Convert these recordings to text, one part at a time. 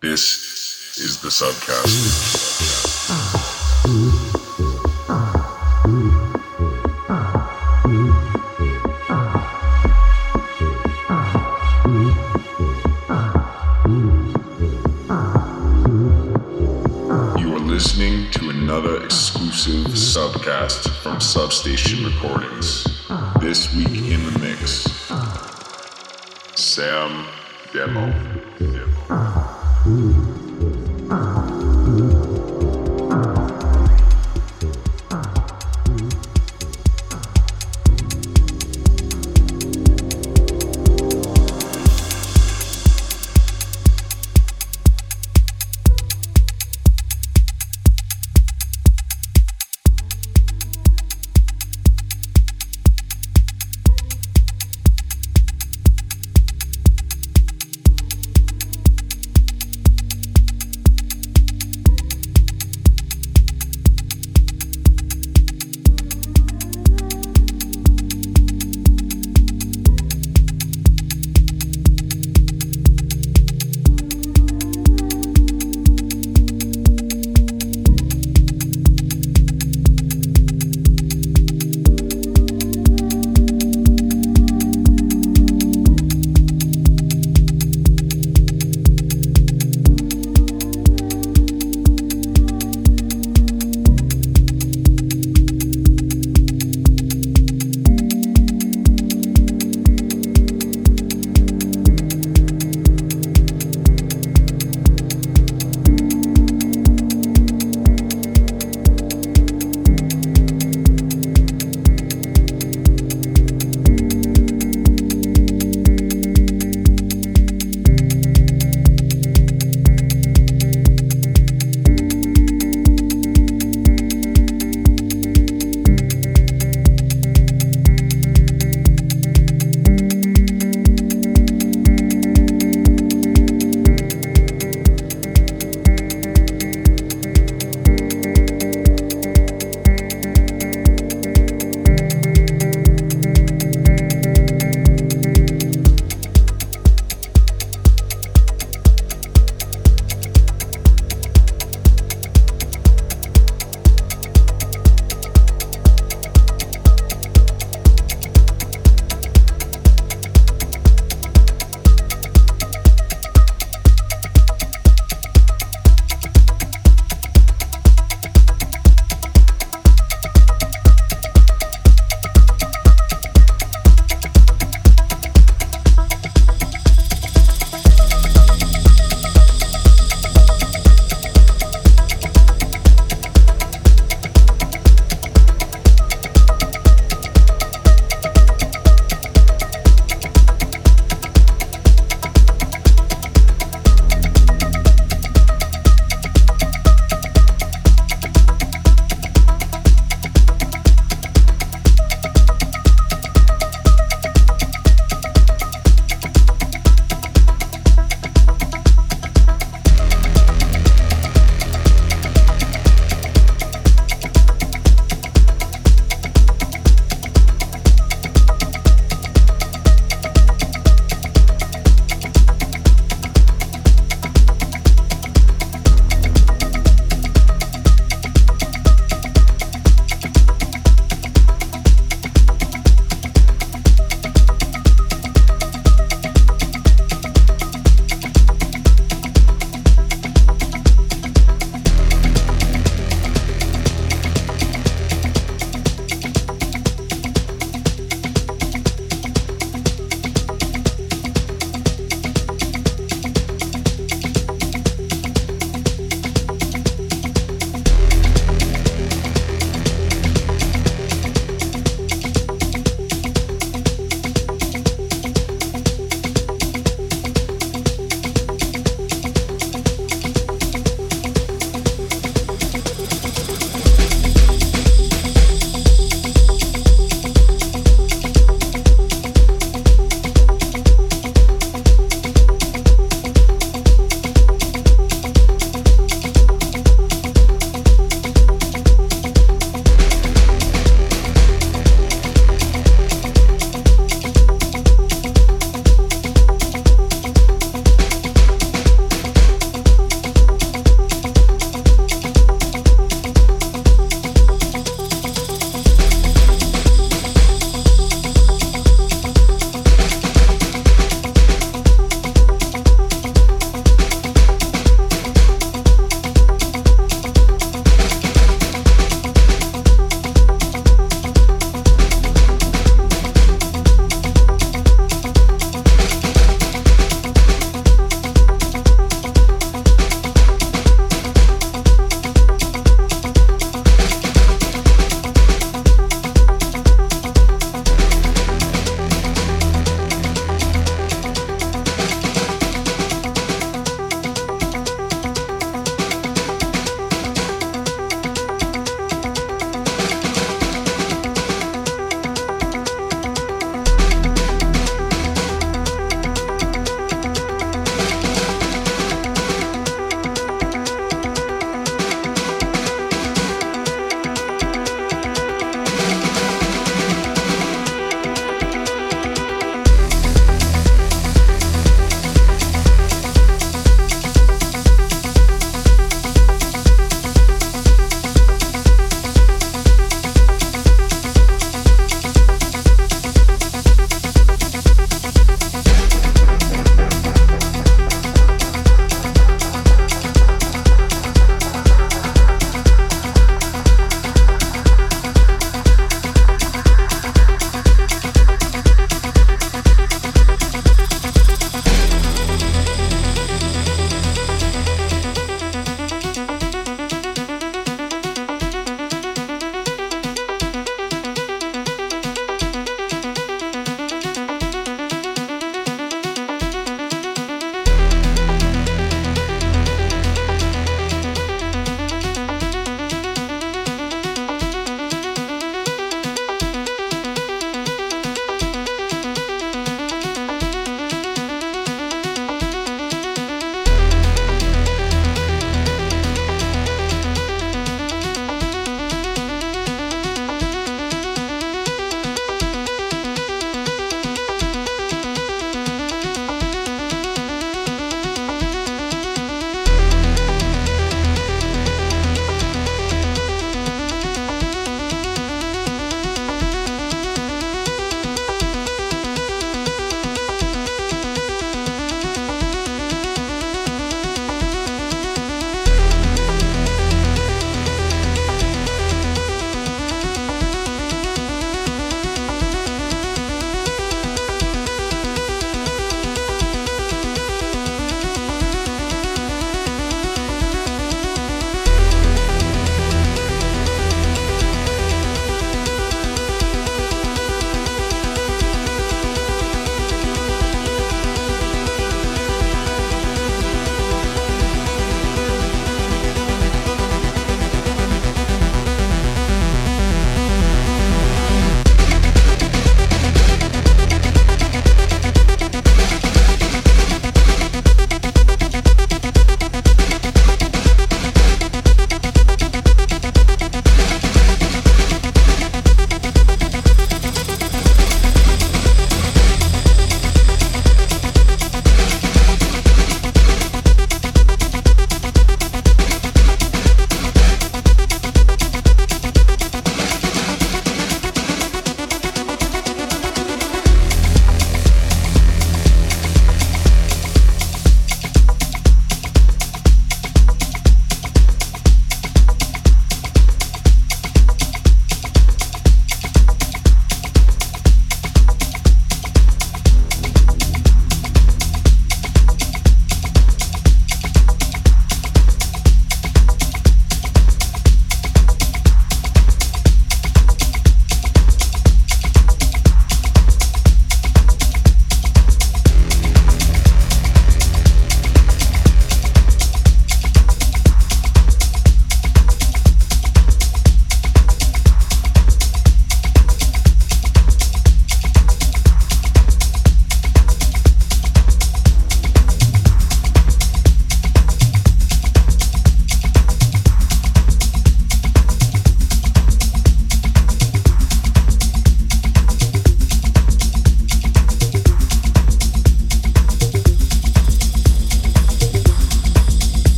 This is the subcast. You are listening to another exclusive subcast from Substation Recordings. This week in the mix, Sam Demo. Demo.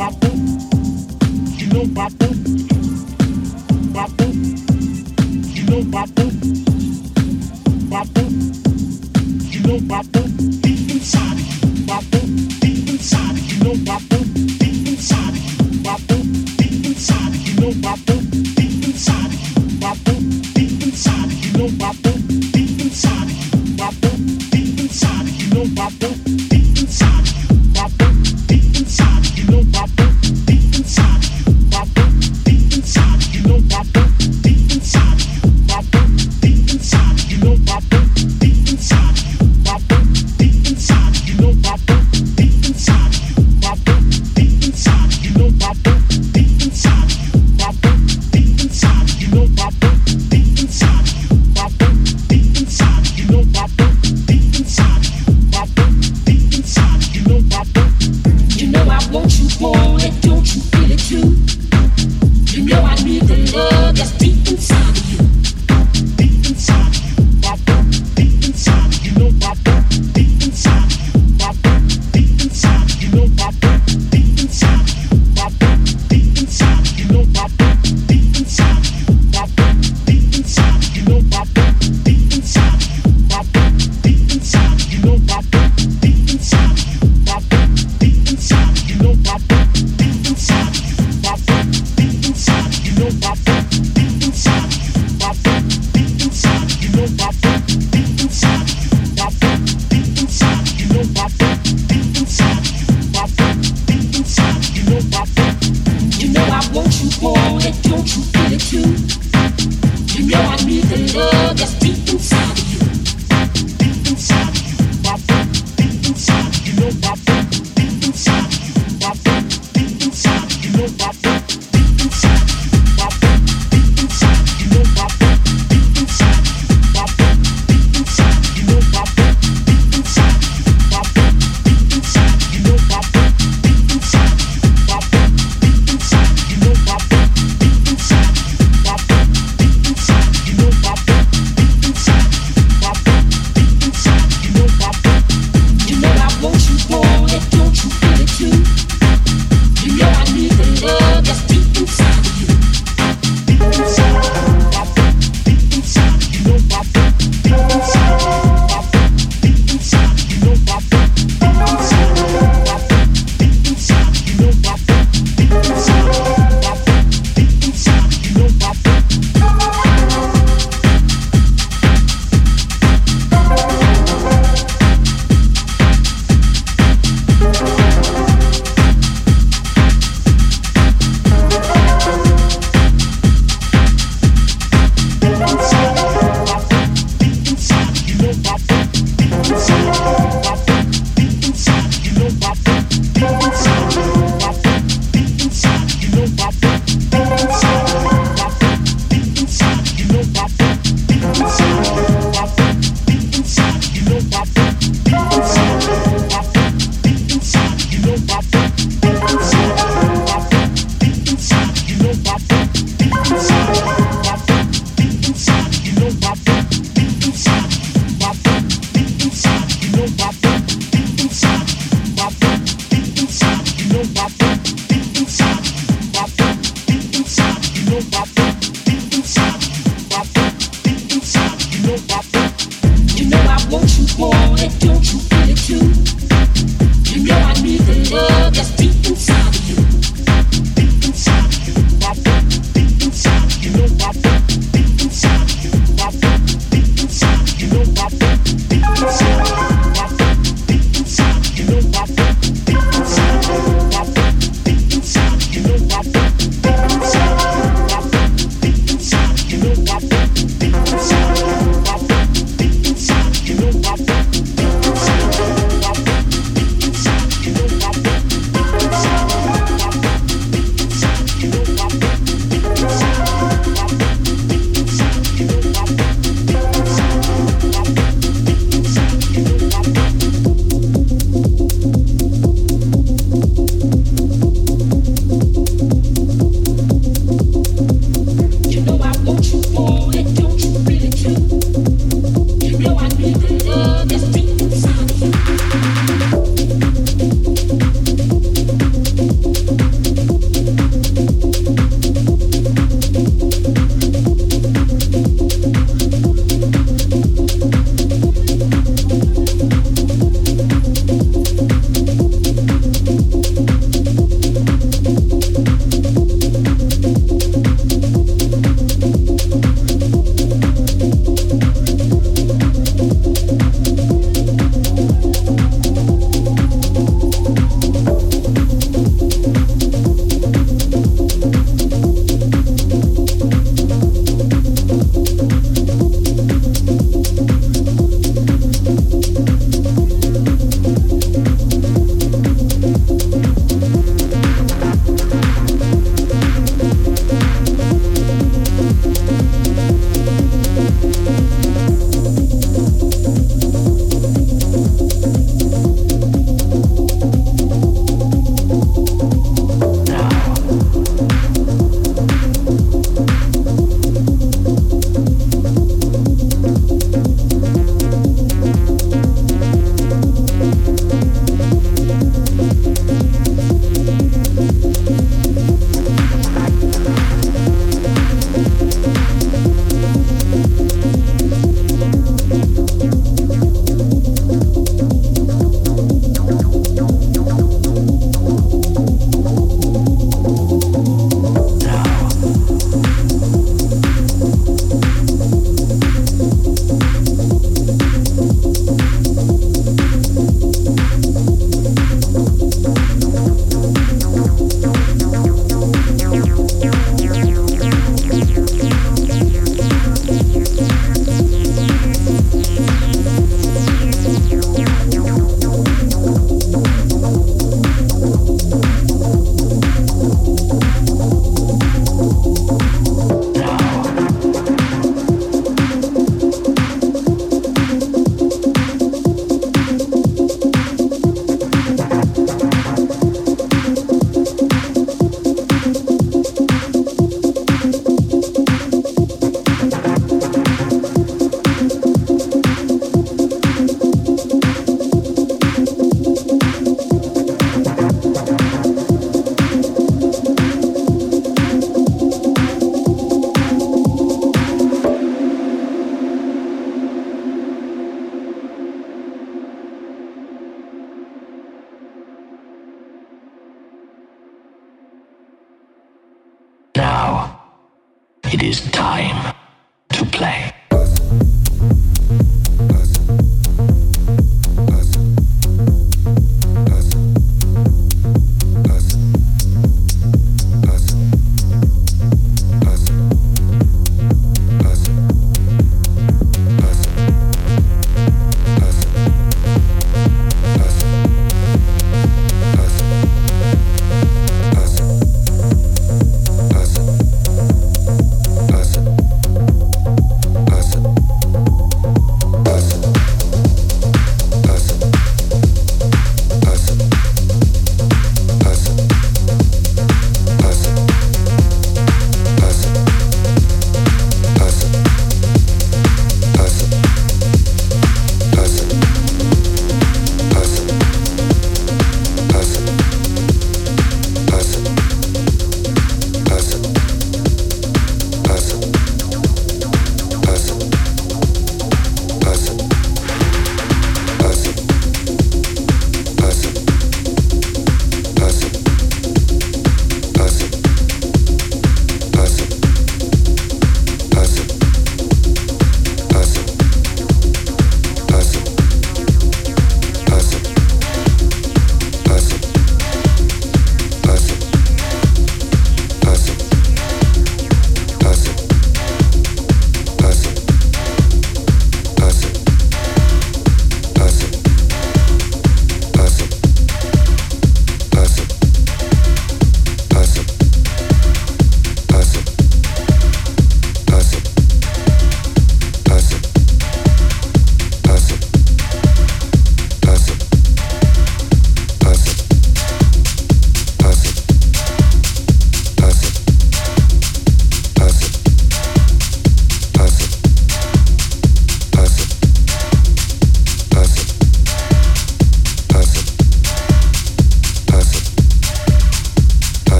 bop, you know bop,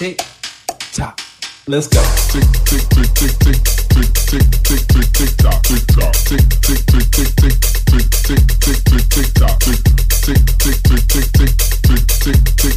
tick tock. Let's go. Tick tick tick tick tick tick tick tick tick tick tock tick tock tick tick tick tick tick tick tick tick tick tick tock tick tick tick tick tick tick tick tick tick